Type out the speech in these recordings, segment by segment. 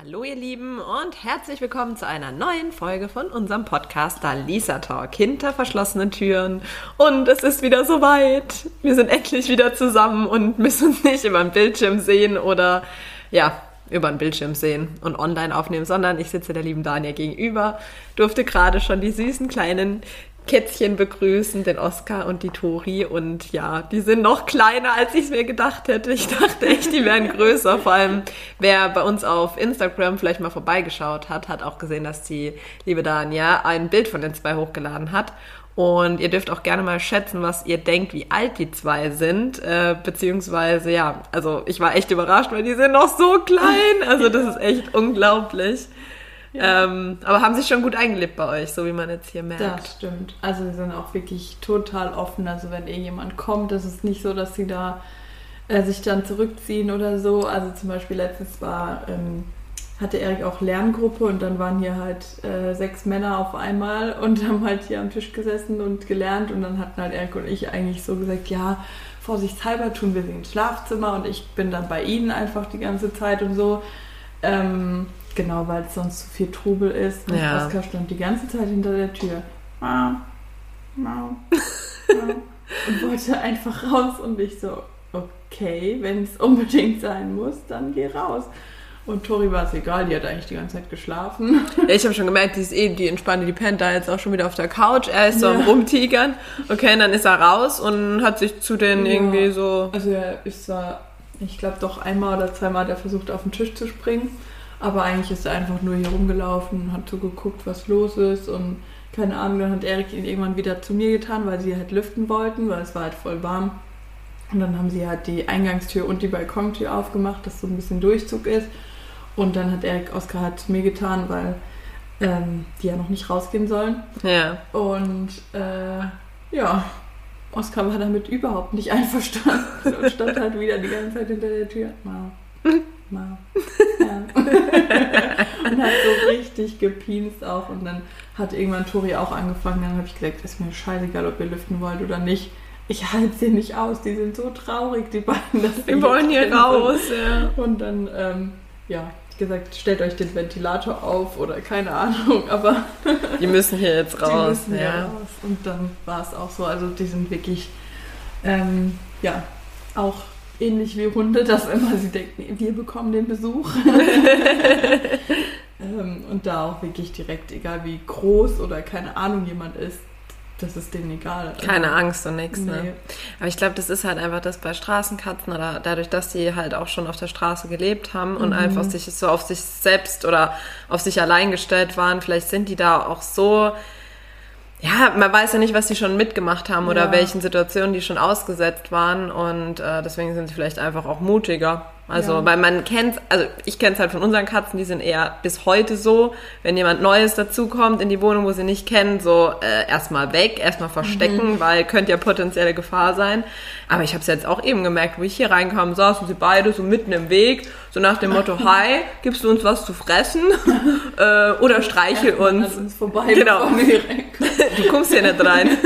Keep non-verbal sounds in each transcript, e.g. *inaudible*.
Hallo ihr Lieben und herzlich willkommen zu einer neuen Folge von unserem Podcast Lisa Talk hinter verschlossenen Türen. Und es ist wieder soweit. Wir sind endlich wieder zusammen und müssen uns nicht über den Bildschirm sehen oder ja, über den Bildschirm sehen und online aufnehmen, sondern ich sitze der lieben Dania gegenüber, durfte gerade schon die süßen kleinen Kätzchen begrüßen, den Oscar und die Tori. Und ja, die sind noch kleiner, als ich es mir gedacht hätte. Ich dachte echt, die wären größer. Vor allem, wer bei uns auf Instagram vielleicht mal vorbeigeschaut hat, hat auch gesehen, dass die liebe Dania ein Bild von den zwei hochgeladen hat. Und ihr dürft auch gerne mal schätzen, was ihr denkt, wie alt die zwei sind. Äh, beziehungsweise, ja, also ich war echt überrascht, weil die sind noch so klein. Also das ist echt unglaublich. Ja. Ähm, aber haben sich schon gut eingelebt bei euch, so wie man jetzt hier merkt. Das stimmt. Also sie sind auch wirklich total offen. Also wenn irgendjemand kommt, ist es nicht so, dass sie da äh, sich dann zurückziehen oder so. Also zum Beispiel letztens war, ähm, hatte Erik auch Lerngruppe und dann waren hier halt äh, sechs Männer auf einmal und *laughs* haben halt hier am Tisch gesessen und gelernt und dann hatten halt Erik und ich eigentlich so gesagt, ja, vorsichtshalber tun wir sie ins Schlafzimmer und ich bin dann bei ihnen einfach die ganze Zeit und so. Ähm, Genau, weil es sonst zu viel Trubel ist. Und ja. Oskar stand die ganze Zeit hinter der Tür. Mau, mau, mau. und wollte einfach raus. Und ich so, okay, wenn es unbedingt sein muss, dann geh raus. Und Tori war es egal, die hat eigentlich die ganze Zeit geschlafen. Ja, ich habe schon gemerkt, die ist eh die entspannte, die pennt da jetzt auch schon wieder auf der Couch. Er ist so ja. am Rumtigern. Okay, und dann ist er raus und hat sich zu den ja. irgendwie so. Also er ist zwar, ich glaube doch einmal oder zweimal hat er versucht, auf den Tisch zu springen. Aber eigentlich ist er einfach nur hier rumgelaufen, hat so geguckt, was los ist und keine Ahnung, dann hat Erik ihn irgendwann wieder zu mir getan, weil sie halt lüften wollten, weil es war halt voll warm. Und dann haben sie halt die Eingangstür und die Balkontür aufgemacht, dass so ein bisschen Durchzug ist. Und dann hat Erik Oskar halt zu mir getan, weil ähm, die ja noch nicht rausgehen sollen. Ja. Und äh, ja, Oskar war damit überhaupt nicht einverstanden *laughs* und stand halt wieder die ganze Zeit hinter der Tür. Wow. *laughs* Wow. Ja. *laughs* und hat so richtig gepinst auch. Und dann hat irgendwann Tori auch angefangen. Dann habe ich gesagt, ist mir scheißegal, ob ihr lüften wollt oder nicht. Ich halte sie nicht aus. Die sind so traurig, die beiden. Dass die wollen hier raus. Ja. Und dann, ähm, ja, gesagt, stellt euch den Ventilator auf oder keine Ahnung, *laughs* aber. die müssen hier jetzt raus. Die müssen ja. raus. Und dann war es auch so. Also die sind wirklich, ähm, ja, auch ähnlich wie Hunde, dass immer sie denken, wir bekommen den Besuch. *laughs* ähm, und da auch wirklich direkt, egal wie groß oder keine Ahnung jemand ist, das ist denen egal. Also, keine Angst und nichts, ne? nee. ne? Aber ich glaube, das ist halt einfach das bei Straßenkatzen oder dadurch, dass sie halt auch schon auf der Straße gelebt haben und mhm. einfach sich so auf sich selbst oder auf sich allein gestellt waren, vielleicht sind die da auch so ja, man weiß ja nicht, was sie schon mitgemacht haben oder ja. welchen Situationen die schon ausgesetzt waren und äh, deswegen sind sie vielleicht einfach auch mutiger. Also, ja. weil man kennt, also ich kenne es halt von unseren Katzen, die sind eher bis heute so, wenn jemand Neues dazukommt in die Wohnung, wo sie nicht kennen, so äh, erstmal weg, erstmal verstecken, mhm. weil könnte ja potenzielle Gefahr sein. Aber ich habe es jetzt auch eben gemerkt, wo ich hier reinkam, saßen sie beide so mitten im Weg, so nach dem Motto, *laughs* hi, gibst du uns was zu fressen *laughs* äh, oder streichel uns. uns vorbei, genau. *laughs* du kommst hier nicht rein.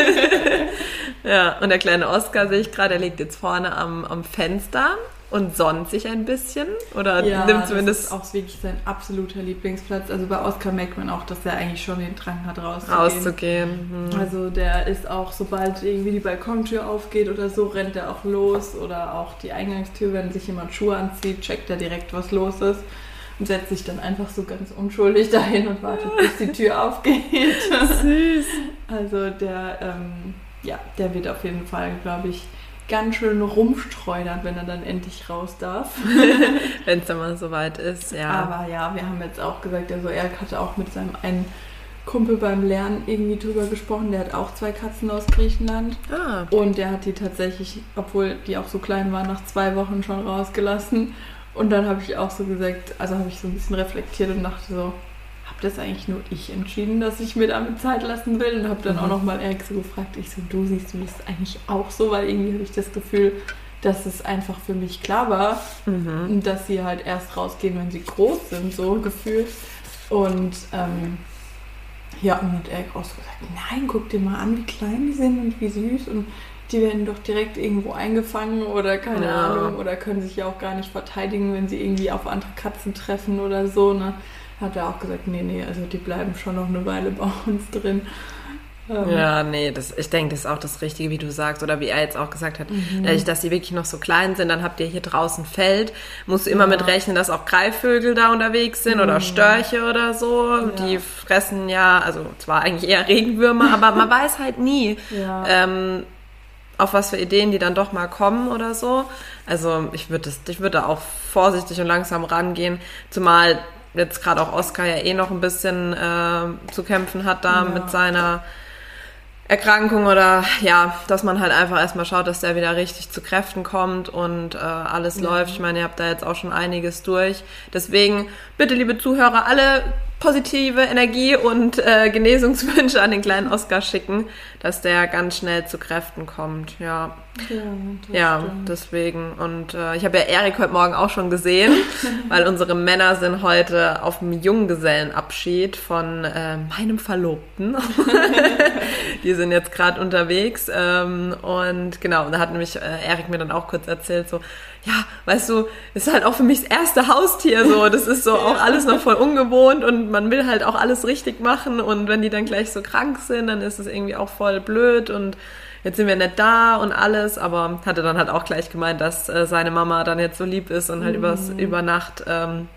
ja, und der kleine Oscar sehe ich gerade, der liegt jetzt vorne am, am Fenster und sonnt sich ein bisschen oder ja, nimmt zumindest. Das ist auch wirklich sein absoluter Lieblingsplatz. Also bei Oscar merkt man auch, dass er eigentlich schon den Drang hat, rauszugehen. rauszugehen. Mhm. Also der ist auch, sobald irgendwie die Balkontür aufgeht oder so, rennt er auch los. Oder auch die Eingangstür, wenn sich jemand Schuhe anzieht, checkt er direkt, was los ist. Und setzt sich dann einfach so ganz unschuldig dahin und wartet, bis die Tür *laughs* aufgeht. Süß. Also der, ähm, ja, der wird auf jeden Fall, glaube ich, ganz schön rumstreunert, wenn er dann endlich raus darf. *laughs* wenn es dann mal soweit ist, ja. Aber ja, wir haben jetzt auch gesagt, also er hatte auch mit seinem einen Kumpel beim Lernen irgendwie drüber gesprochen. Der hat auch zwei Katzen aus Griechenland. Ah. Und der hat die tatsächlich, obwohl die auch so klein waren, nach zwei Wochen schon rausgelassen. Und dann habe ich auch so gesagt, also habe ich so ein bisschen reflektiert und dachte so, habe das eigentlich nur ich entschieden, dass ich mir damit Zeit lassen will und habe dann mhm. auch nochmal Erik so gefragt, ich so, du siehst du das eigentlich auch so, weil irgendwie habe ich das Gefühl, dass es einfach für mich klar war, mhm. dass sie halt erst rausgehen, wenn sie groß sind, so gefühlt. Und ähm, ja, und hat Erik auch so gesagt, nein, guck dir mal an, wie klein die sind und wie süß und die werden doch direkt irgendwo eingefangen oder keine Ja. Ahnung oder können sich ja auch gar nicht verteidigen, wenn sie irgendwie auf andere Katzen treffen oder so. Ne? Hat er auch gesagt, nee, nee, also die bleiben schon noch eine Weile bei uns drin. Ähm, Ja, nee, das, ich denke, das ist auch das Richtige, wie du sagst, oder wie er jetzt auch gesagt hat, Mhm. dadurch, dass die wirklich noch so klein sind, dann habt ihr hier draußen Feld, musst du immer Ja. Mhm. mit rechnen, dass auch Greifvögel da unterwegs sind oder Störche oder so, die fressen ja, also zwar eigentlich eher Regenwürmer, *laughs* aber man weiß halt nie, Ja. ähm, auf was für Ideen die dann doch mal kommen oder so. Also ich würde ich würde da auch vorsichtig und langsam rangehen, zumal jetzt gerade auch Oscar ja eh noch ein bisschen äh, zu kämpfen hat da Ja. mit seiner Erkrankung oder ja, dass man halt einfach erstmal schaut, dass der wieder richtig zu Kräften kommt und äh, alles läuft. Ich meine, ihr habt da jetzt auch schon einiges durch. Deswegen bitte, liebe Zuhörer, alle positive Energie und äh, Genesungswünsche an den kleinen Oscar schicken, dass der ganz schnell zu Kräften kommt. Ja, ja, das ja, deswegen. Und äh, ich habe ja Erik heute Morgen auch schon gesehen, *laughs* weil unsere Männer sind heute auf dem Junggesellenabschied von äh, meinem Verlobten. *laughs* Die sind jetzt gerade unterwegs. Ähm, und genau, da hat nämlich äh, Erik mir dann auch kurz erzählt, so, ja, weißt du, ist halt auch für mich das erste Haustier so. Das ist so auch alles noch voll ungewohnt und man will halt auch alles richtig machen. Und wenn die dann gleich so krank sind, dann ist es irgendwie auch voll blöd und jetzt sind wir nicht da und alles, aber hatte dann halt auch gleich gemeint, dass äh, seine Mama dann jetzt so lieb ist und halt übers, über Nacht ähm,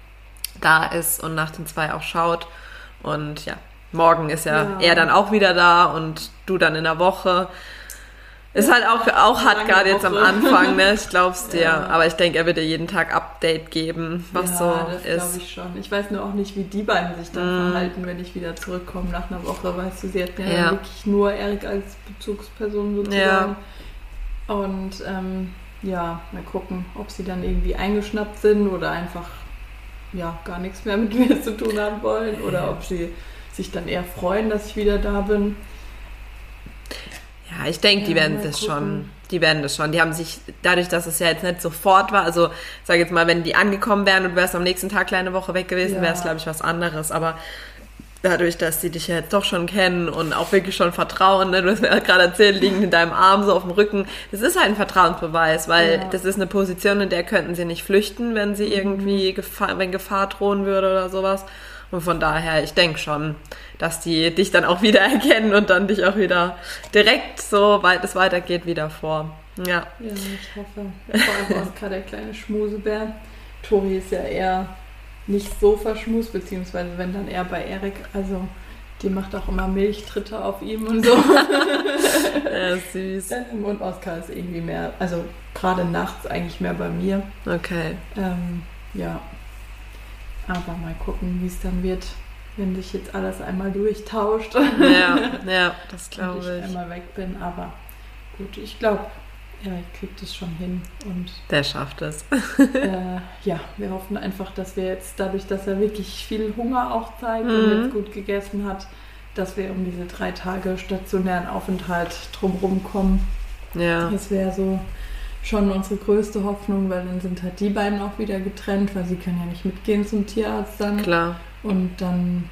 da ist und nach den zwei auch schaut. Und ja, morgen ist ja, Ja. er dann auch wieder da und du dann in der Woche. Ist halt auch, auch gerade jetzt am. *laughs* Anfang, ne? Ich glaub's dir. Ja. Aber ich denke, er wird dir jeden Tag Update geben, was ja, so das ist. glaube ich schon. Ich weiß nur auch nicht, wie die beiden sich dann verhalten, wenn ich wieder zurückkomme nach einer Woche. Weißt du, sie hatten ja, Ja. wirklich nur Erik als Bezugsperson sozusagen. Und ähm, ja, mal gucken, ob sie dann irgendwie eingeschnappt sind oder einfach ja, gar nichts mehr mit *laughs* mir zu tun haben wollen oder ob sie sich dann eher freuen, dass ich wieder da bin. Ja, ich denke, die Ja, werden das gucken. schon. Die werden das schon. Die haben sich, dadurch, dass es ja jetzt nicht sofort war, also sag jetzt mal, wenn die angekommen wären und du wärst am nächsten Tag kleine Woche weg gewesen, Ja. wäre es, glaube ich, was anderes. Aber dadurch, dass die dich ja jetzt doch schon kennen und auch wirklich schon vertrauen, ne? du hast mir ja gerade erzählt, liegen in deinem Arm so auf dem Rücken, das ist halt ein Vertrauensbeweis, weil Ja. das ist eine Position, in der könnten sie nicht flüchten, wenn sie irgendwie Gefahr, wenn Gefahr drohen würde oder sowas. Und von daher, ich denke schon, dass die dich dann auch wieder *laughs* erkennen und dann dich auch wieder direkt so weit es weitergeht wieder vor. Ja. Ja, ich hoffe. Vor allem Oskar, der kleine Schmusebär. Tori ist ja eher nicht so verschmust, beziehungsweise wenn dann eher bei Erik. Also die macht auch immer Milchtritte auf ihm und so. *laughs* ja, süß. Und Oskar ist irgendwie mehr, also gerade nachts eigentlich mehr bei mir. Okay. Ähm, ja. Aber mal gucken, wie es dann wird, wenn sich jetzt alles einmal durchtauscht Ja, *laughs* ja, das und glaube ich ich. einmal weg bin. Aber gut, ich glaube, Erik kriegt es schon hin und Der schafft es. äh, *laughs* ja, wir hoffen einfach, dass wir jetzt dadurch, dass er wirklich viel Hunger auch zeigt und Mhm. jetzt gut gegessen hat, dass wir um diese drei Tage stationären Aufenthalt drumherum kommen. Ja. Das wäre so schon unsere größte Hoffnung, weil dann sind halt die beiden auch wieder getrennt, weil sie können ja nicht mitgehen zum Tierarzt dann. Klar. Und dann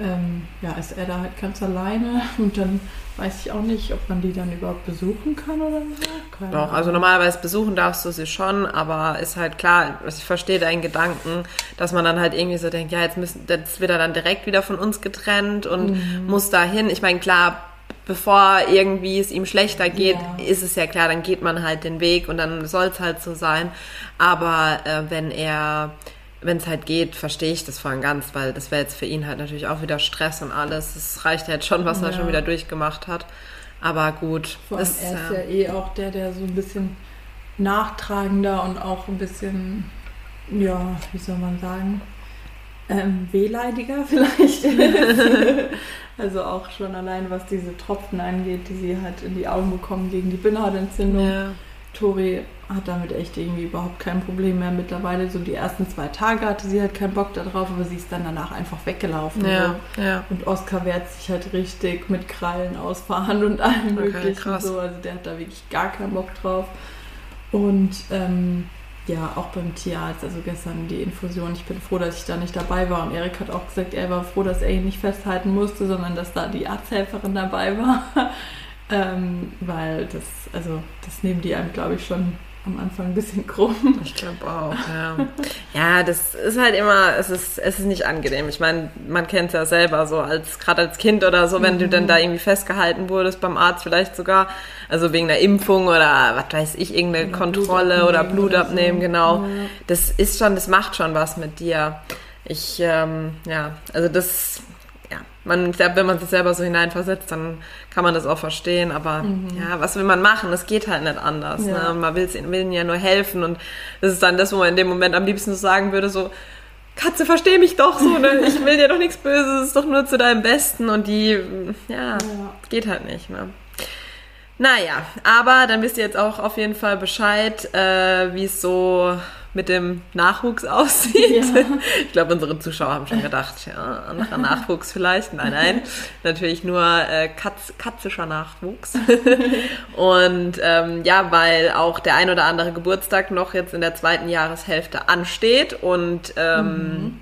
ähm, ja, ist er da halt ganz alleine und dann weiß ich auch nicht, ob man die dann überhaupt besuchen kann oder so. Keine Doch, also normalerweise besuchen darfst du sie schon, aber ist halt klar, also ich verstehe deinen Gedanken, dass man dann halt irgendwie so denkt, ja, jetzt müssen, jetzt wird er dann direkt wieder von uns getrennt und Mhm. muss dahin. Ich meine, klar, bevor irgendwie es ihm schlechter geht, Ja. ist es ja klar, dann geht man halt den Weg und dann soll es halt so sein. Aber äh, wenn er, wenn es halt geht, verstehe ich das voll ganz, weil das wäre jetzt für ihn halt natürlich auch wieder Stress und alles. Es reicht ja jetzt schon, was er Ja. schon wieder durchgemacht hat. Aber gut, Vor allem, das, er ist äh, ja eh auch der, der so ein bisschen nachtragender und auch ein bisschen, ja, wie soll man sagen, ähm, wehleidiger *laughs* vielleicht. *laughs* also auch schon allein, was diese Tropfen angeht, die sie halt in die Augen bekommen gegen die Bindehautentzündung. ja. Tori hat damit echt irgendwie überhaupt kein Problem mehr. Mittlerweile so die ersten zwei Tage hatte sie halt keinen Bock darauf, aber sie ist dann danach einfach weggelaufen. Ja, So. ja. Und Oskar wehrt sich halt richtig mit Krallen ausfahren und allem Okay, möglichen so. Also der hat da wirklich gar keinen Bock drauf. Und ähm, ja, auch beim Tierarzt, also gestern die Infusion, ich bin froh, dass ich da nicht dabei war. Und Erik hat auch gesagt, er war froh, dass er ihn nicht festhalten musste, sondern dass da die Arzthelferin dabei war. *laughs* Ähm, weil das, also das nehmen die einem, glaube ich, schon am Anfang ein bisschen krumm. Ich glaube auch, ja. ja, das ist halt immer, es ist, es ist nicht angenehm. Ich meine, man kennt es ja selber so, als gerade als Kind oder so, wenn mhm. du dann da irgendwie festgehalten wurdest beim Arzt vielleicht sogar, also wegen einer Impfung oder was weiß ich, irgendeine oder Kontrolle Blut oder Blut abnehmen, so. genau. Ja. Das ist schon, das macht schon was mit dir. Ich, ähm, ja, also das man, ich glaube, wenn man sich selber so hineinversetzt, dann kann man das auch verstehen. Aber mhm. ja, was will man machen? Es geht halt nicht anders. Ja. Ne? Man will, will ihnen ja nur helfen. Und das ist dann das, wo man in dem Moment am liebsten so sagen würde, so, Katze, versteh mich doch so, ne? *laughs* Ich will dir doch nichts Böses, es ist doch nur zu deinem Besten. Und die, ja, ja. geht halt nicht. Ne? Naja, aber dann wisst ihr jetzt auch auf jeden Fall Bescheid, äh, wie es so mit dem Nachwuchs aussieht. Ja. Ich glaube, unsere Zuschauer haben schon gedacht, ja, anderer Nachwuchs vielleicht. Nein, nein, *laughs* natürlich nur äh, katz, katzischer Nachwuchs. *laughs* Und ähm, ja, weil auch der ein oder andere Geburtstag noch jetzt in der zweiten Jahreshälfte ansteht und ähm, mhm.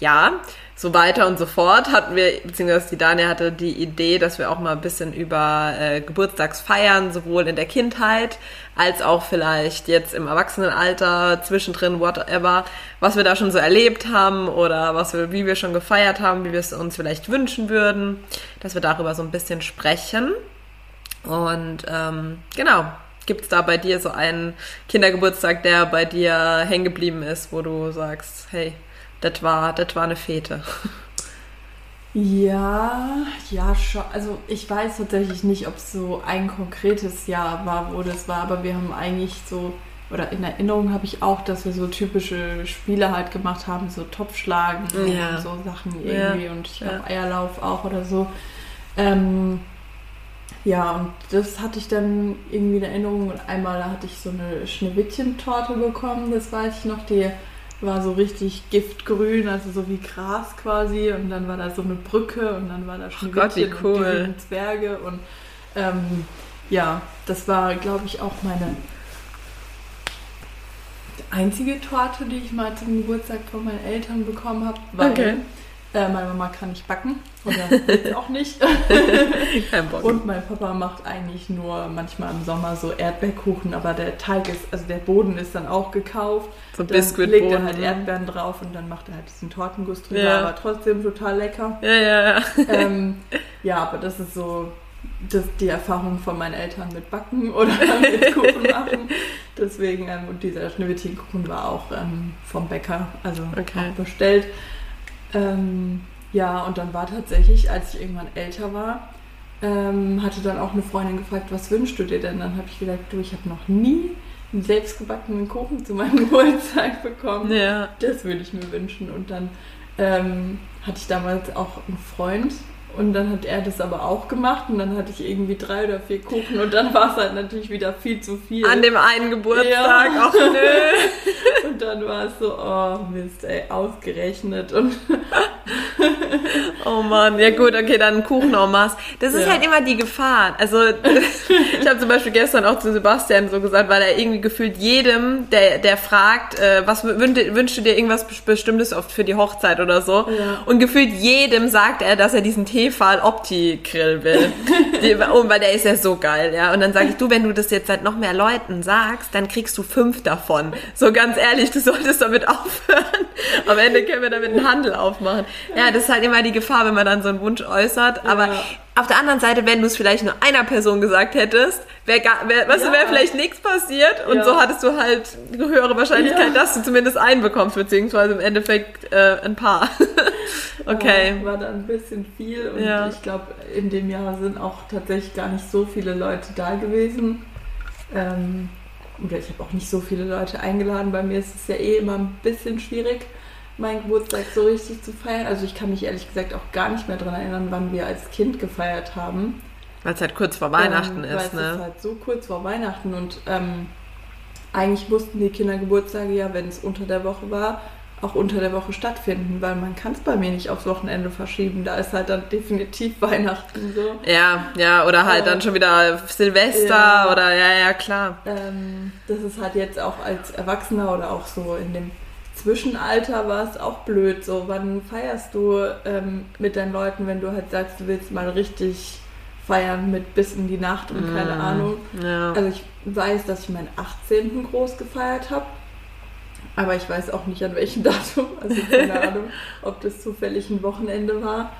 Ja, so weiter und so fort hatten wir, beziehungsweise die Daniel hatte die Idee, dass wir auch mal ein bisschen über äh, Geburtstagsfeiern, sowohl in der Kindheit als auch vielleicht jetzt im Erwachsenenalter, zwischendrin, whatever, was wir da schon so erlebt haben oder was wir, wie wir schon gefeiert haben, wie wir es uns vielleicht wünschen würden, dass wir darüber so ein bisschen sprechen. Und ähm, genau, gibt es da bei dir so einen Kindergeburtstag, der bei dir hängen geblieben ist, wo du sagst, hey, das war, das war eine Fete. Ja, ja, schon. Also ich weiß tatsächlich nicht, ob es so ein konkretes Jahr war, wo das war, aber wir haben eigentlich so, oder in Erinnerung habe ich auch, dass wir so typische Spiele halt gemacht haben, so Topfschlagen ja. und so Sachen irgendwie ja. und ich glaube ja. Eierlauf auch oder so. Ähm, ja, und das hatte ich dann irgendwie in Erinnerung und einmal hatte ich so eine Schneewittchentorte bekommen, das weiß ich noch, die war so richtig giftgrün, also so wie Gras quasi. Und dann war da so eine Brücke und dann war da schon Gott, wie cool. und Zwerge. Und ähm, ja, das war, glaube ich, auch meine einzige Torte, die ich mal zum Geburtstag von meinen Eltern bekommen habe. Weil okay. Äh, meine Mama kann nicht backen oder *laughs* auch nicht. *laughs* Kein Bock. Und mein Papa macht eigentlich nur manchmal im Sommer so Erdbeerkuchen, aber der Teig ist, also der Boden ist dann auch gekauft. So dann legt er halt Erdbeeren drauf und dann macht er halt diesen Tortenguss drüber, ja. aber trotzdem total lecker. Ja, ja, ja. *laughs* Ähm, ja, aber das ist so das, die Erfahrung von meinen Eltern mit Backen oder mit Kuchen machen. Deswegen, ähm, und dieser Schneewittchenkuchen war auch ähm, vom Bäcker, also okay. auch bestellt. Ähm, ja, und dann war tatsächlich, als ich irgendwann älter war, ähm, hatte dann auch eine Freundin gefragt, was wünschst du dir denn? Dann habe ich gesagt, du, ich habe noch nie einen selbstgebackenen Kuchen zu meinem *laughs* Geburtstag bekommen. Ja. Das würde ich mir wünschen. Und dann ähm, hatte ich damals auch einen Freund, und dann hat er das aber auch gemacht und dann hatte ich irgendwie drei oder vier Kuchen und dann war es halt natürlich wieder viel zu viel. An dem einen Geburtstag, ja. auch nö. *laughs* und dann war es so, oh Mist, ey, ausgerechnet und *laughs* Oh Mann, ja gut, okay, dann Kuchen en masse. Das ist ja. halt immer die Gefahr. Also *laughs* ich habe zum Beispiel gestern auch zu Sebastian so gesagt, weil er irgendwie gefühlt jedem, der, der fragt, äh, was wünschst du dir irgendwas Bestimmtes oft für die Hochzeit oder so? Ja. Und gefühlt jedem sagt er, dass er diesen Tefal Opti Grill will. die, oh, weil der ist ja so geil, ja. Und dann sage ich, du, wenn du das jetzt seit noch mehr Leuten sagst, dann kriegst du fünf davon. So ganz ehrlich, du solltest damit *laughs* aufhören. Am Ende können wir damit einen Handel aufmachen. Ja, das ist halt immer die Gefahr, wenn man dann so einen Wunsch äußert. Aber ja. auf der anderen Seite, wenn du es vielleicht nur einer Person gesagt hättest, wäre wär, weißt ja. wäre vielleicht nichts passiert und ja. so hattest du halt eine höhere Wahrscheinlichkeit, dass du zumindest einen bekommst, beziehungsweise im Endeffekt äh, ein paar. *laughs* okay. war dann ein bisschen viel und ich glaube, in dem Jahr sind auch tatsächlich gar nicht so viele Leute da gewesen. Ähm, oder ich habe auch nicht so viele Leute eingeladen. Bei mir ist es ja eh immer ein bisschen schwierig meinen Geburtstag so richtig zu feiern. Also ich kann mich ehrlich gesagt auch gar nicht mehr daran erinnern, wann wir als Kind gefeiert haben. Weil es halt kurz vor Weihnachten ähm, ist, ne? Weil es halt so kurz vor Weihnachten und ähm, eigentlich mussten die Kindergeburtstage ja, wenn es unter der Woche war, auch unter der Woche stattfinden, weil man kann es bei mir nicht aufs Wochenende verschieben. Da ist halt dann definitiv *laughs* Weihnachten so. Ja, ja, oder halt äh, dann schon wieder Silvester ja, oder ja, ja, klar. Ähm, das ist halt jetzt auch als Erwachsener oder auch so in dem Zwischenalter war es auch blöd. So, wann feierst du ähm, mit deinen Leuten, wenn du halt sagst, du willst mal richtig feiern mit bis in die Nacht und keine Mm, Ahnung. Ja. Also ich weiß, dass ich meinen 18. groß gefeiert habe. Aber ich weiß auch nicht an welchem *laughs* Datum. Also keine *laughs* Ahnung, ob das zufällig ein Wochenende war.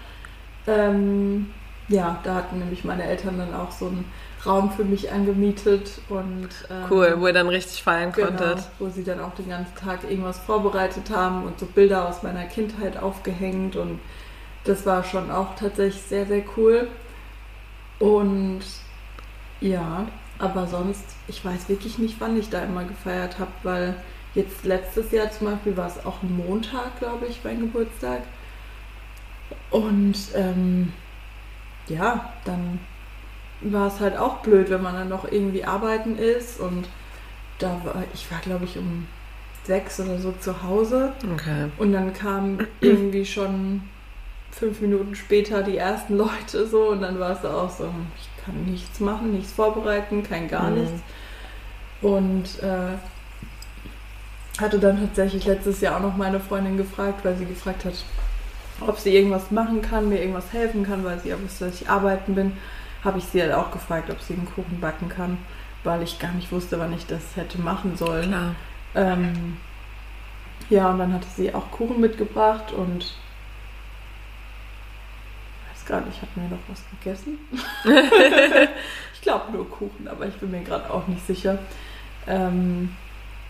Ähm, ja, da hatten nämlich meine Eltern dann auch so einen Raum für mich angemietet und ähm, Cool, wo ihr dann richtig feiern Genau, konntet. wo sie dann auch den ganzen Tag irgendwas vorbereitet haben und so Bilder aus meiner Kindheit aufgehängt und das war schon auch tatsächlich sehr, sehr cool. Und ja, aber sonst, ich weiß wirklich nicht, wann ich da immer gefeiert habe, weil jetzt letztes Jahr zum Beispiel war es auch ein Montag, glaube ich, mein Geburtstag. Und ähm, ja, dann war es halt auch blöd, wenn man dann noch irgendwie arbeiten ist und da war, ich war glaube ich um sechs oder so zu Hause Okay. und dann kamen irgendwie schon fünf Minuten später die ersten Leute so und dann war es auch so, ich kann nichts machen, nichts vorbereiten, kein gar Mhm. nichts. Und äh, hatte dann tatsächlich letztes Jahr auch noch meine Freundin gefragt, weil sie gefragt hat, ob sie irgendwas machen kann, mir irgendwas helfen kann, weil sie ja wusste, dass ich arbeiten bin. Habe ich sie halt auch gefragt, ob sie einen Kuchen backen kann, weil ich gar nicht wusste, wann ich das hätte machen sollen. Klar. Ähm, ja, und dann hatte sie auch Kuchen mitgebracht und weiß gar nicht, hatten wir noch was gegessen? *laughs* ich glaube nur Kuchen, aber ich bin mir gerade auch nicht sicher. Ähm,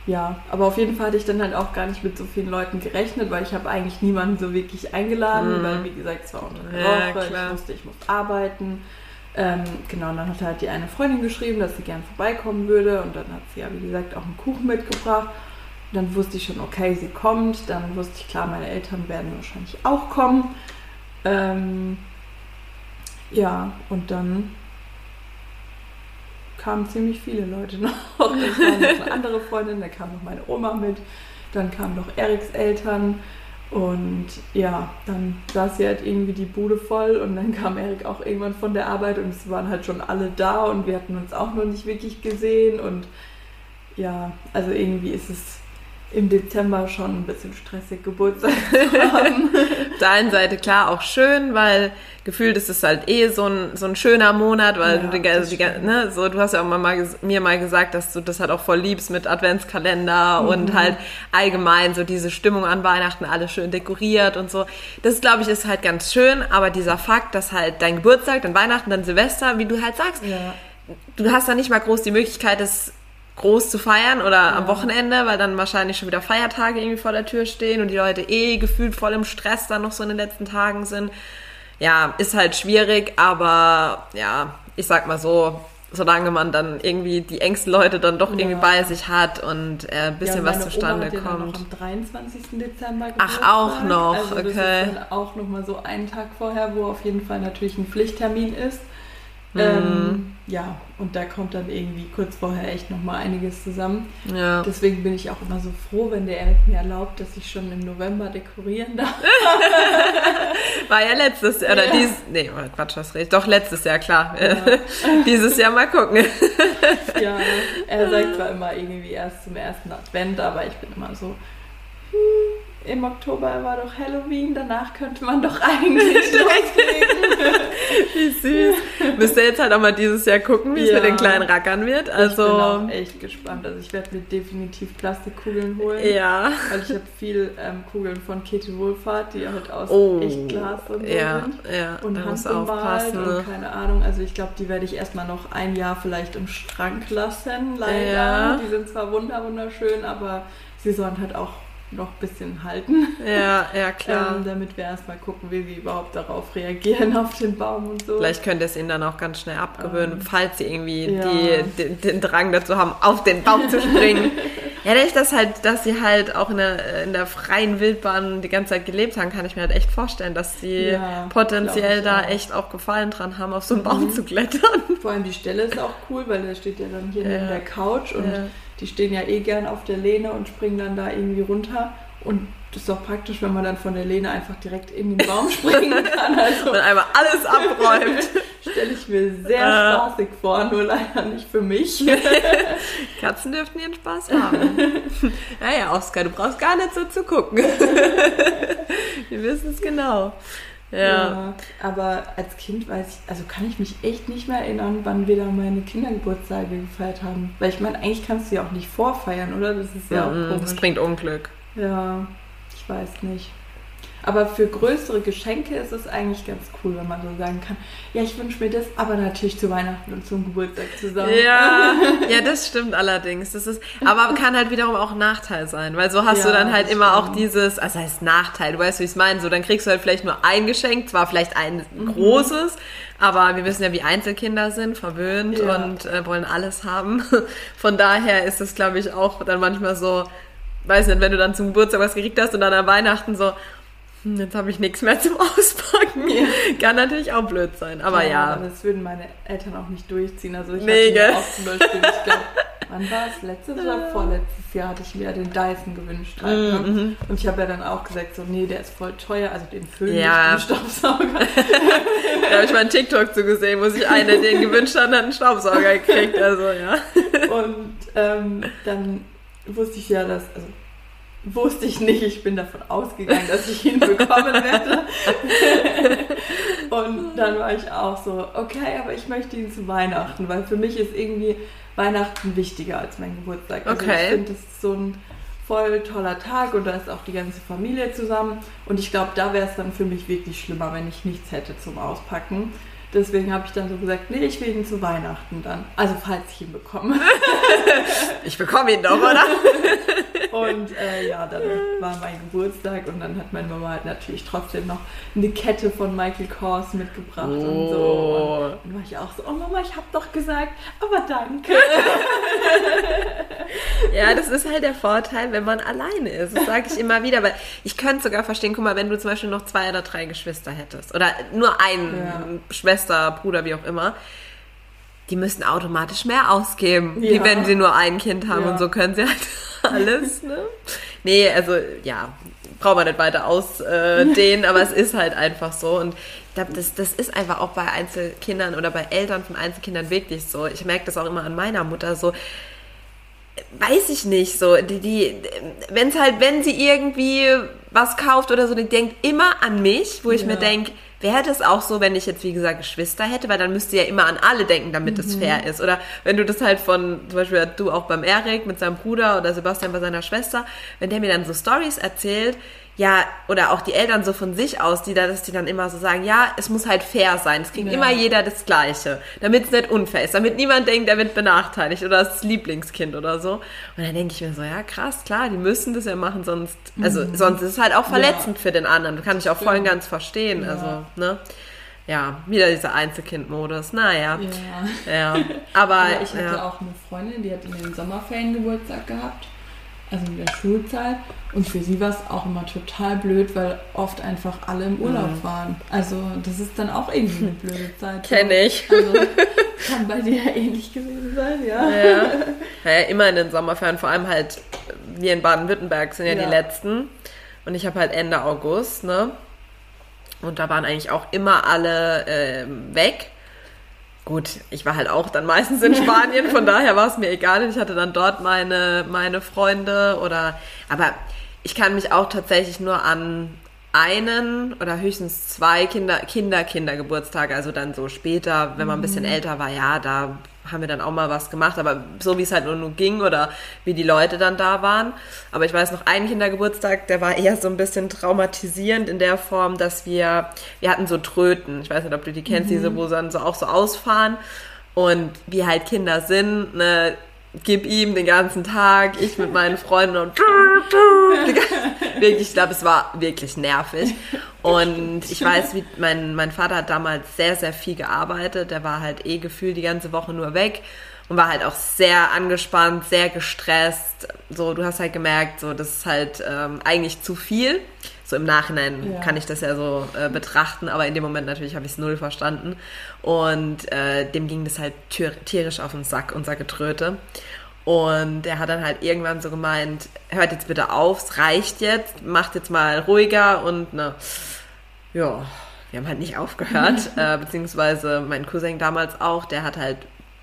ja, aber auf jeden Fall hatte ich dann halt auch gar nicht mit so vielen Leuten gerechnet, weil ich habe eigentlich niemanden so wirklich eingeladen, Mhm. weil wie gesagt, es war der Ja, Woche, klar. ich wusste, ich muss arbeiten. Ähm, genau, und dann hat halt die eine Freundin geschrieben, dass sie gern vorbeikommen würde und dann hat sie ja, wie gesagt, auch einen Kuchen mitgebracht. Und dann wusste ich schon, okay, sie kommt. Dann wusste ich, klar, meine Eltern werden wahrscheinlich auch kommen. Ähm, ja, und dann kamen ziemlich viele Leute noch. *laughs* Dann kam noch eine andere Freundin, da kam noch meine Oma mit, dann kamen noch Eriks Eltern und ja, dann saß sie halt irgendwie die Bude voll und dann kam Erik auch irgendwann von der Arbeit und es waren halt schon alle da und wir hatten uns auch noch nicht wirklich gesehen und ja, also irgendwie ist es im Dezember schon ein bisschen stressig, Geburtstag haben. *laughs* Auf der einen Seite klar auch schön, weil gefühlt ist es halt eh so ein, so ein schöner Monat, weil Ja, du, die, also die, ne, so, du hast ja auch mal, mal mir mal gesagt, dass du das halt auch voll liebst mit Adventskalender Mhm. und halt allgemein so diese Stimmung an Weihnachten, alles schön dekoriert und so. Das glaube ich ist halt ganz schön, aber dieser Fakt, dass halt dein Geburtstag, dann Weihnachten, dann Silvester, wie du halt sagst, ja. du hast da nicht mal groß die Möglichkeit, das groß zu feiern oder am Wochenende, weil dann wahrscheinlich schon wieder Feiertage irgendwie vor der Tür stehen und die Leute eh gefühlt voll im Stress dann noch so in den letzten Tagen sind. Ja, ist halt schwierig, aber ja, ich sag mal so, solange man dann irgendwie die engsten Leute dann doch irgendwie Ja. bei sich hat und äh, ein bisschen ja, was zustande Oma ja kommt. noch am 23. Dezember Ach, Geburtstag. auch noch, also das okay. ist dann auch nochmal so einen Tag vorher, wo auf jeden Fall natürlich ein Pflichttermin ist. Mhm. Ähm, ja, und da kommt dann irgendwie kurz vorher echt nochmal einiges zusammen. Ja. Deswegen bin ich auch immer so froh, wenn der Erik mir erlaubt, dass ich schon im November dekorieren darf. *laughs* War ja letztes Jahr, oder Ja. dieses, nee, oh Quatsch, was rede ich? Doch, letztes Jahr, klar. Ja. *laughs* Dieses Jahr mal gucken. *laughs* Ja, er sagt zwar immer irgendwie erst zum ersten Advent, aber ich bin immer so, hm, im Oktober war doch Halloween, danach könnte man doch eigentlich *laughs* loslegen. Wie süß. Müsst ihr jetzt halt auch mal dieses Jahr gucken, wie es Ja. mit den kleinen Rackern wird. ich bin Also, auch echt gespannt. Also ich werde mir definitiv Plastikkugeln holen. ja. Weil ich habe viel ähm, Kugeln von Käthe Wohlfahrt, die halt aus Oh, echt Glas und so ja, sind. ja, Und du handbemalt aufpassen. und Ne? keine Ahnung. Also ich glaube, die werde ich erstmal noch ein Jahr vielleicht im Schrank lassen, leider. Ja. Die sind zwar wunder wunderschön, aber sie sollen halt auch noch ein bisschen halten. Ja, ja, klar. Ähm, damit wir erstmal gucken, wie sie überhaupt darauf reagieren, auf den Baum und so. Vielleicht könnt ihr es ihnen dann auch ganz schnell abgewöhnen, Ähm, falls sie irgendwie ja. die, den, den Drang dazu haben, auf den Baum zu springen. *laughs* ja, dadurch, dass halt, dass sie halt auch in der, in der freien Wildbahn die ganze Zeit gelebt haben, kann ich mir halt echt vorstellen, dass sie Ja, potenziell da auch. echt auch Gefallen dran haben, auf so einen Baum Mhm. zu klettern. Vor allem die Stelle ist auch cool, weil der steht ja dann hier Ja. neben der Couch und. Die stehen ja eh gern auf der Lehne und springen dann da irgendwie runter. Und das ist doch praktisch, wenn man dann von der Lehne einfach direkt in den Baum springen *laughs* kann. Also Und einmal alles abräumt. *laughs* stelle ich mir sehr Äh. spaßig vor, nur leider nicht für mich. *laughs* Katzen dürften ihren Spaß haben. naja, Oskar, du brauchst gar nicht so zu gucken. Wir wissen es genau. Ja. Ja, aber als Kind weiß ich, also kann ich mich echt nicht mehr erinnern, wann wir da meine Kindergeburtstage gefeiert haben. Weil ich meine, eigentlich kannst du ja auch nicht vorfeiern, oder? Das ist ja auch Mhm, komisch. das bringt Unglück. Ja, ich weiß nicht. Aber für größere Geschenke ist es eigentlich ganz cool, wenn man so sagen kann, ja, ich wünsche mir das, aber natürlich zu Weihnachten und zum Geburtstag zusammen. Ja, *laughs* ja, das stimmt allerdings. Das ist, aber kann halt wiederum auch ein Nachteil sein, weil so hast Ja, du dann halt immer auch stimmt. dieses, also heißt Nachteil, du weißt, wie ich es meine, so dann kriegst du halt vielleicht nur ein Geschenk, zwar vielleicht ein Mhm. großes, aber wir wissen ja, wie Einzelkinder sind, verwöhnt Ja. und äh, wollen alles haben. *laughs* Von daher ist es, glaube ich, auch dann manchmal so, weiß nicht, wenn du dann zum Geburtstag was gekriegt hast und dann an Weihnachten so, jetzt habe ich nichts mehr zum *laughs* Auspacken. Kann natürlich auch blöd sein, aber ja. Aber das würden meine Eltern auch nicht durchziehen. Also ich Nee, hatte auch zum Beispiel, ich glaube, *laughs* wann war es? Letztes oder vorletztes Jahr hatte ich mir ja den Dyson gewünscht. Halt, ne? Mhm. Und ich habe ja dann auch gesagt, so, nee, der ist voll teuer, also den Föhn, Ja. nicht den Staubsauger. *laughs* Da habe ich mal einen TikTok zu gesehen, wo sich eine den gewünscht hat und einen Staubsauger gekriegt. Also ja. Und ähm, dann wusste ich ja, dass, also wusste ich nicht, ich bin davon ausgegangen, dass ich ihn bekommen werde. Und dann war ich auch so, okay, aber ich möchte ihn zu Weihnachten, weil für mich ist irgendwie Weihnachten wichtiger als mein Geburtstag. Also Okay. ich finde, das ist so ein voll toller Tag und da ist auch die ganze Familie zusammen. Und ich glaube, da wäre es dann für mich wirklich schlimmer, wenn ich nichts hätte zum Auspacken. Deswegen habe ich dann so gesagt, nee, ich will ihn zu Weihnachten dann. Also falls ich ihn bekomme. *laughs* Ich bekomme ihn doch, oder? *laughs* Und äh, ja, dann war mein Geburtstag und dann hat meine Mama halt natürlich trotzdem noch eine Kette von Michael Kors mitgebracht und so. Oh. Und dann war ich auch so, oh Mama, ich habe doch gesagt, aber danke. *laughs* Ja, das ist halt der Vorteil, wenn man alleine ist. Das sage ich immer wieder. Weil ich könnte sogar verstehen, guck mal, wenn du zum Beispiel noch zwei oder drei Geschwister hättest oder nur einen Ja. Schwester, Bruder, wie auch immer, die müssen automatisch mehr ausgeben, wie Ja. wenn sie nur ein Kind haben Ja. und so können sie halt *laughs* alles. Ne? Nee, also ja, braucht man nicht weiter ausdehnen, aber es ist halt einfach so. Und ich glaube, das, das ist einfach auch bei Einzelkindern oder bei Eltern von Einzelkindern wirklich so. Ich merke das auch immer an meiner Mutter so weiß ich nicht, so, die, die, wenn es halt, wenn sie irgendwie was kauft oder so, die denkt immer an mich, wo ich Ja. mir denke, wäre das auch so, wenn ich jetzt, wie gesagt, Geschwister hätte, weil dann müsste ja immer an alle denken, damit es fair ist. Oder wenn du das halt von, zum Beispiel du auch beim Erik mit seinem Bruder oder Sebastian bei seiner Schwester, wenn der mir dann so Stories erzählt, ja, oder auch die Eltern so von sich aus, die da, dass die dann immer so sagen, ja, es muss halt fair sein. Es kriegt Ja. immer jeder das Gleiche, damit es nicht unfair ist, damit niemand denkt, er wird benachteiligt oder das Lieblingskind oder so. Und dann denke ich mir so, ja, krass, klar, die müssen das ja machen, sonst, also sonst ist es halt auch verletzend für den anderen. Das kann ich auch voll und ganz verstehen. Ja. Also, ne? Ja, wieder dieser Einzelkind-Modus. Naja, Ja. ja. Aber *laughs* Ja, ich hatte ja. auch eine Freundin, die hat in den Sommerferien Geburtstag gehabt, also in der Schulzeit. Und für sie war es auch immer total blöd, weil oft einfach alle im Urlaub Mhm. waren. Also das ist dann auch irgendwie eine blöde Zeit. Kenn ich. Also kann bei dir ähnlich gewesen sein, ja. Ja. ja, ja, immer in den Sommerferien, vor allem halt wir in Baden-Württemberg sind ja, Ja. die letzten. Und ich habe halt Ende August, ne? Und da waren eigentlich auch immer alle ähm, weg. Gut, ich war halt auch dann meistens in *laughs* Spanien, von daher war es mir egal. Ich hatte dann dort meine, meine Freunde oder. Aber ich kann mich auch tatsächlich nur an einen oder höchstens zwei Kinder, Kinder, Kindergeburtstage, also dann so später, wenn man ein bisschen älter war, ja, da haben wir dann auch mal was gemacht, aber so wie es halt nur, nur ging oder wie die Leute dann da waren. Aber ich weiß noch, ein Kindergeburtstag, der war eher so ein bisschen traumatisierend in der Form, dass wir, wir hatten so Tröten, ich weiß nicht, ob du die kennst, diese, wo dann so auch so ausfahren. Und wie halt Kinder sind, ne, gib ihm den ganzen Tag, ich mit meinen *laughs* Freunden und *laughs* *laughs* wirklich, ich glaube, es war wirklich nervig. Und ich weiß, wie mein, mein Vater hat damals sehr, sehr viel gearbeitet. Der war halt eh gefühlt die ganze Woche nur weg und war halt auch sehr angespannt, sehr gestresst. So, du hast halt gemerkt, so, das ist halt ähm, eigentlich zu viel. So im Nachhinein Ja. kann ich das ja so äh, betrachten, aber in dem Moment natürlich habe ich es null verstanden. Und äh, dem ging das halt tierisch auf den Sack, unser Getröte. Und er hat dann halt irgendwann so gemeint, hört jetzt bitte auf, es reicht jetzt, macht jetzt mal ruhiger und ne, ja, wir haben halt nicht aufgehört, *laughs* äh, beziehungsweise mein Cousin damals auch, der hat halt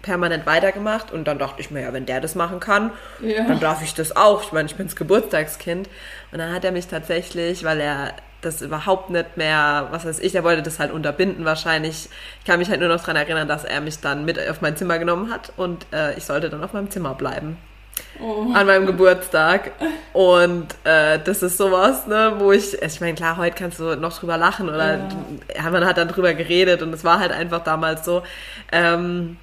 permanent weitergemacht und dann dachte ich mir, ja, wenn der das machen kann, Ja. dann darf ich das auch. Ich meine, ich bin's Geburtstagskind. Und dann hat er mich tatsächlich, weil er das überhaupt nicht mehr, was weiß ich, der wollte das halt unterbinden wahrscheinlich. Ich kann mich halt nur noch daran erinnern, dass er mich dann mit auf mein Zimmer genommen hat und äh, ich sollte dann auf meinem Zimmer bleiben. Oh. An meinem Geburtstag. Und äh, das ist sowas, ne, wo ich, ich meine, klar, heute kannst du noch drüber lachen oder ja. man hat dann drüber geredet und es war halt einfach damals so. Ähm,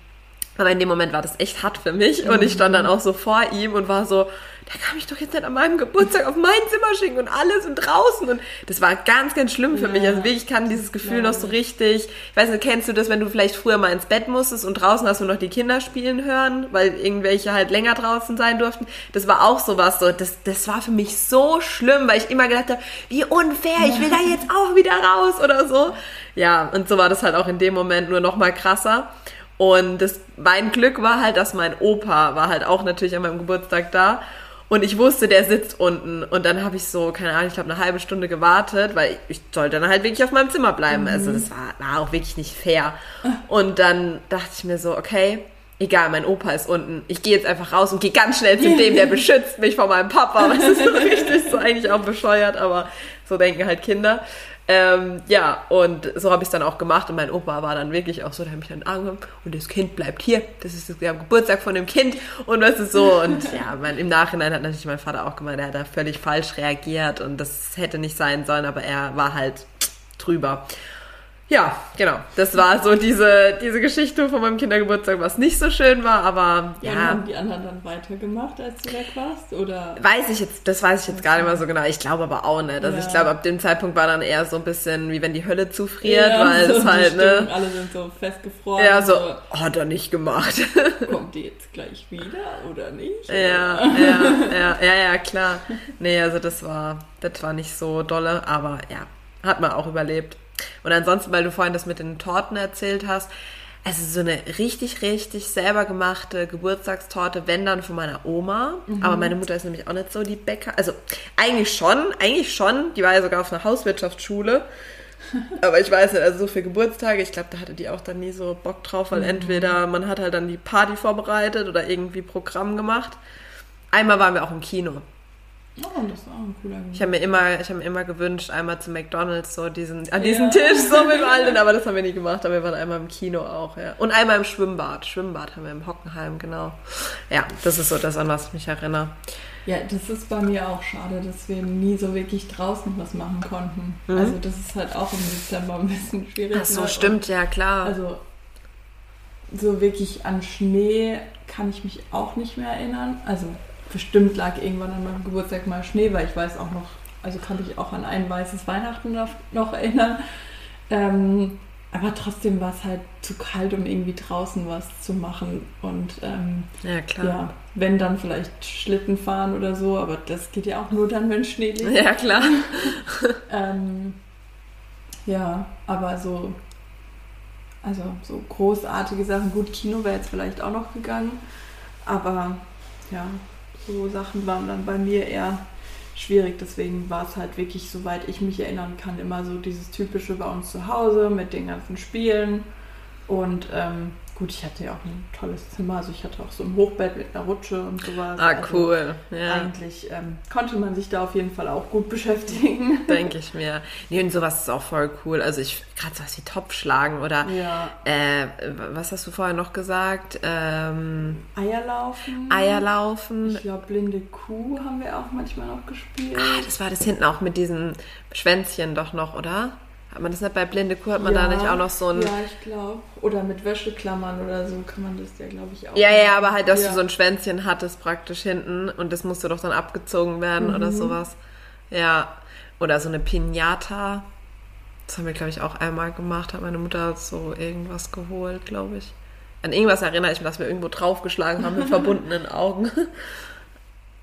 aber in dem Moment war das echt hart für mich und ich stand dann auch so vor ihm und war so, der kann mich doch jetzt nicht an meinem Geburtstag auf mein Zimmer schicken und alle sind draußen und das war ganz, ganz schlimm für ja. mich. Also wirklich kann dieses Gefühl ja. noch so richtig, ich weiß nicht, kennst du das, wenn du vielleicht früher mal ins Bett musstest und draußen hast du noch die Kinder spielen hören, weil irgendwelche halt länger draußen sein durften. Das war auch sowas so, das, das war für mich so schlimm, weil ich immer gedacht habe, wie unfair, ich will da jetzt auch wieder raus oder so. Ja, und so war das halt auch in dem Moment nur noch mal krasser. Und das, mein Glück war halt, dass mein Opa war halt auch natürlich an meinem Geburtstag da. Und ich wusste, der sitzt unten. Und dann habe ich so, keine Ahnung, ich glaube, eine halbe Stunde gewartet, weil ich, ich sollte dann halt wirklich auf meinem Zimmer bleiben. Also mhm. Also das war, war auch wirklich nicht fair. Und dann dachte ich mir so, okay, egal, mein Opa ist unten. Ich gehe jetzt einfach raus und gehe ganz schnell zu dem, der *laughs* beschützt mich vor meinem Papa. Das ist so richtig so eigentlich auch bescheuert, aber so denken halt Kinder. Ähm, ja, und so habe ich es dann auch gemacht und mein Opa war dann wirklich auch so, der hat mich dann angenommen und das Kind bleibt hier, das ist der Geburtstag von dem Kind und das ist so und *laughs* ja, mein, im Nachhinein hat natürlich mein Vater auch gemeint, er hat da völlig falsch reagiert und das hätte nicht sein sollen, aber er war halt drüber. Ja, genau. Das war so diese, diese Geschichte von meinem Kindergeburtstag, was nicht so schön war, aber ja. ja haben die anderen dann weitergemacht, als du weg warst? Oder? Weiß ich jetzt, das weiß ich jetzt gar nicht mehr so genau. Ich glaube aber auch nicht. Also ja. ich glaube, ab dem Zeitpunkt war dann eher so ein bisschen wie wenn die Hölle zufriert, ja, weil *laughs* so es halt, ne? Alle sind so festgefroren. Ja, so, so, hat er nicht gemacht. *laughs* Kommt die jetzt gleich wieder oder nicht? Ja, ja, ja, ja, ja, klar. Nee, also das war, das war nicht so dolle, aber ja, hat man auch überlebt. Und ansonsten, weil du vorhin das mit den Torten erzählt hast, also so eine richtig, richtig selber gemachte Geburtstagstorte, wenn dann von meiner Oma. Mhm. Aber meine Mutter ist nämlich auch nicht so die Bäcker. Also eigentlich schon, eigentlich schon. Die war ja sogar auf einer Hauswirtschaftsschule. *laughs* Aber ich weiß nicht, also so für Geburtstage, ich glaube, da hatte die auch dann nie so Bock drauf, weil mhm. entweder man hat halt dann die Party vorbereitet oder irgendwie Programm gemacht. Einmal waren wir auch im Kino. Oh, das war auch ein cooler Ich habe mir immer, ich habe mir immer gewünscht, einmal zu McDonalds so diesen, an diesen ja. Tisch so mit allen, *laughs* aber das haben wir nie gemacht. Aber wir waren einmal im Kino auch, ja. Und einmal im Schwimmbad. Schwimmbad haben wir im Hockenheim, genau. Ja, das ist so das, an was ich mich erinnere. Ja, das ist bei mir auch schade, dass wir nie so wirklich draußen was machen konnten. Mhm. Also das ist halt auch im Dezember ein bisschen schwierig. Ach so, stimmt, ja klar. Also so wirklich an Schnee kann ich mich auch nicht mehr erinnern. Also bestimmt lag irgendwann an meinem Geburtstag mal Schnee, weil ich weiß auch noch, also kann mich auch an ein weißes Weihnachten noch, erinnern. Ähm, aber trotzdem war es halt zu kalt, um irgendwie draußen was zu machen. Und ähm, ja, klar. Ja, wenn dann vielleicht Schlitten fahren oder so, aber das geht ja auch nur dann, wenn Schnee liegt. Ja, klar. *laughs* ähm, ja, aber so, also so großartige Sachen. Gut, Kino wäre jetzt vielleicht auch noch gegangen, aber ja, so Sachen waren dann bei mir eher schwierig. Deswegen war es halt wirklich, soweit ich mich erinnern kann, immer so dieses typische bei uns zu Hause mit den ganzen Spielen. Und ähm, Gut, ich hatte ja auch ein tolles Zimmer, also ich hatte auch so ein Hochbett mit einer Rutsche und sowas. Ah, also cool. Ja. Eigentlich ähm, konnte man sich da auf jeden Fall auch gut *laughs* beschäftigen. Denke ich mir. Nee, und sowas ist auch voll cool. Also ich, gerade sowas wie Topfschlagen oder, ja. äh, was hast du vorher noch gesagt? Ähm, Eierlaufen. Eierlaufen. Ich glaube, blinde Kuh haben wir auch manchmal noch gespielt. Ah, das war das hinten auch mit diesen Schwänzchen doch noch, oder? Hat man das nicht bei Blinde Kuh, hat man ja, da nicht auch noch so ein... Ja, ich glaube. Oder mit Wäscheklammern oder so kann man das ja, glaube ich, auch Ja, machen. ja, aber halt, dass ja. du so ein Schwänzchen hattest praktisch hinten und das musste doch dann abgezogen werden mhm. oder sowas. Ja, oder so eine Pinata. Das haben wir, glaube ich, auch einmal gemacht. Hat meine Mutter so irgendwas geholt, glaube ich. An irgendwas erinnere ich mich, dass wir irgendwo draufgeschlagen haben mit *laughs* verbundenen Augen.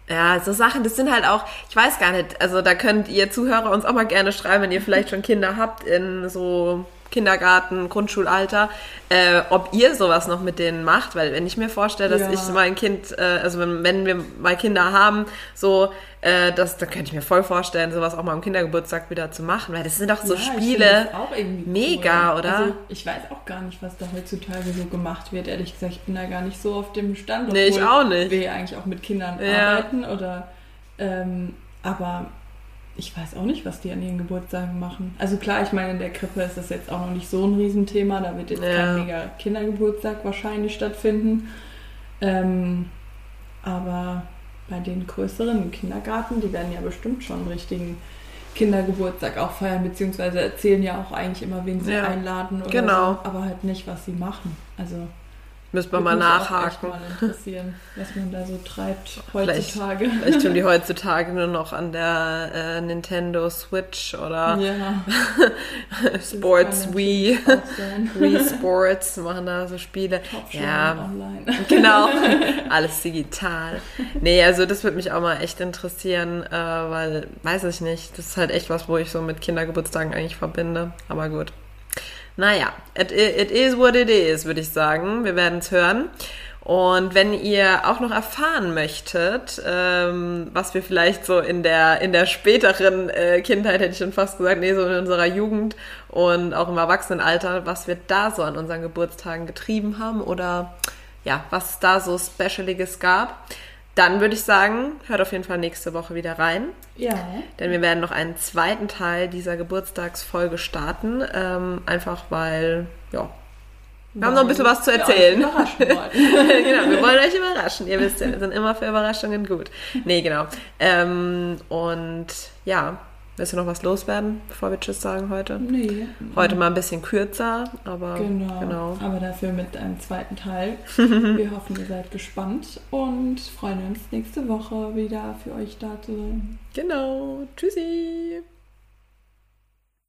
Ja, so Sachen, das sind halt auch, ich weiß gar nicht, also da könnt ihr Zuhörer uns auch mal gerne schreiben, wenn ihr vielleicht schon Kinder habt in so Kindergarten, Grundschulalter, äh, ob ihr sowas noch mit denen macht, weil wenn ich mir vorstelle, dass ja. ich mein Kind, äh, also wenn, wenn, wir mal Kinder haben, so, äh, das, da könnte ich mir voll vorstellen, sowas auch mal am Kindergeburtstag wieder zu machen, weil das sind doch so ja, Spiele, mega, cool. oder? Also ich weiß auch gar nicht, was da heutzutage so gemacht wird, ehrlich gesagt, ich bin da gar nicht so auf dem Stand, nee, ich auch nicht. wir eigentlich auch mit Kindern ja. arbeiten oder, ähm, aber ich weiß auch nicht, was die an ihren Geburtstagen machen. Also klar, ich meine, in der Krippe ist das jetzt auch noch nicht so ein Riesenthema. Da wird jetzt Ja. kein mega Kindergeburtstag wahrscheinlich stattfinden. Ähm, aber bei den größeren im Kindergarten, die werden ja bestimmt schon einen richtigen Kindergeburtstag auch feiern, beziehungsweise erzählen ja auch eigentlich immer, wen sie Ja, einladen oder genau. so, aber halt nicht, was sie machen. Also Müssen wir mal nachhaken. mal interessieren, was man da so treibt Vielleicht- heutzutage. Vielleicht tun die *laughs* heutzutage nur noch an der äh, Nintendo Switch oder ja, *laughs* Sports Wii. *laughs* Wii Sports, machen da so Spiele. Top Ja. online. Genau, alles digital. Nee, also das würde mich auch mal echt interessieren, äh, weil, weiß ich nicht, das ist halt echt was, wo ich so mit Kindergeburtstagen eigentlich verbinde. Aber gut. Naja, it, it is what it is, würde ich sagen. Wir werden es hören. Und wenn ihr auch noch erfahren möchtet, ähm, was wir vielleicht so in der, in der späteren äh, Kindheit, hätte ich schon fast gesagt, nee, so in unserer Jugend und auch im Erwachsenenalter, was wir da so an unseren Geburtstagen getrieben haben oder ja, was da so Specialiges gab, dann würde ich sagen, hört auf jeden Fall nächste Woche wieder rein. Ja, Denn wir werden noch einen zweiten Teil dieser Geburtstagsfolge starten. Ähm, einfach weil, ja, wir haben noch ein bisschen was zu wir euch erzählen. überraschen *laughs* wollten. genau, wir wollen euch überraschen. Ihr wisst ja, wir sind immer für Überraschungen gut. Nee, genau. Ähm, und ja, willst du noch was loswerden, bevor wir Tschüss sagen heute? Nee. Heute mal ein bisschen kürzer, aber Genau. genau. Aber dafür mit einem zweiten Teil. *laughs* Wir hoffen, ihr seid gespannt und freuen uns nächste Woche wieder für euch da zu sein. Genau. Tschüssi.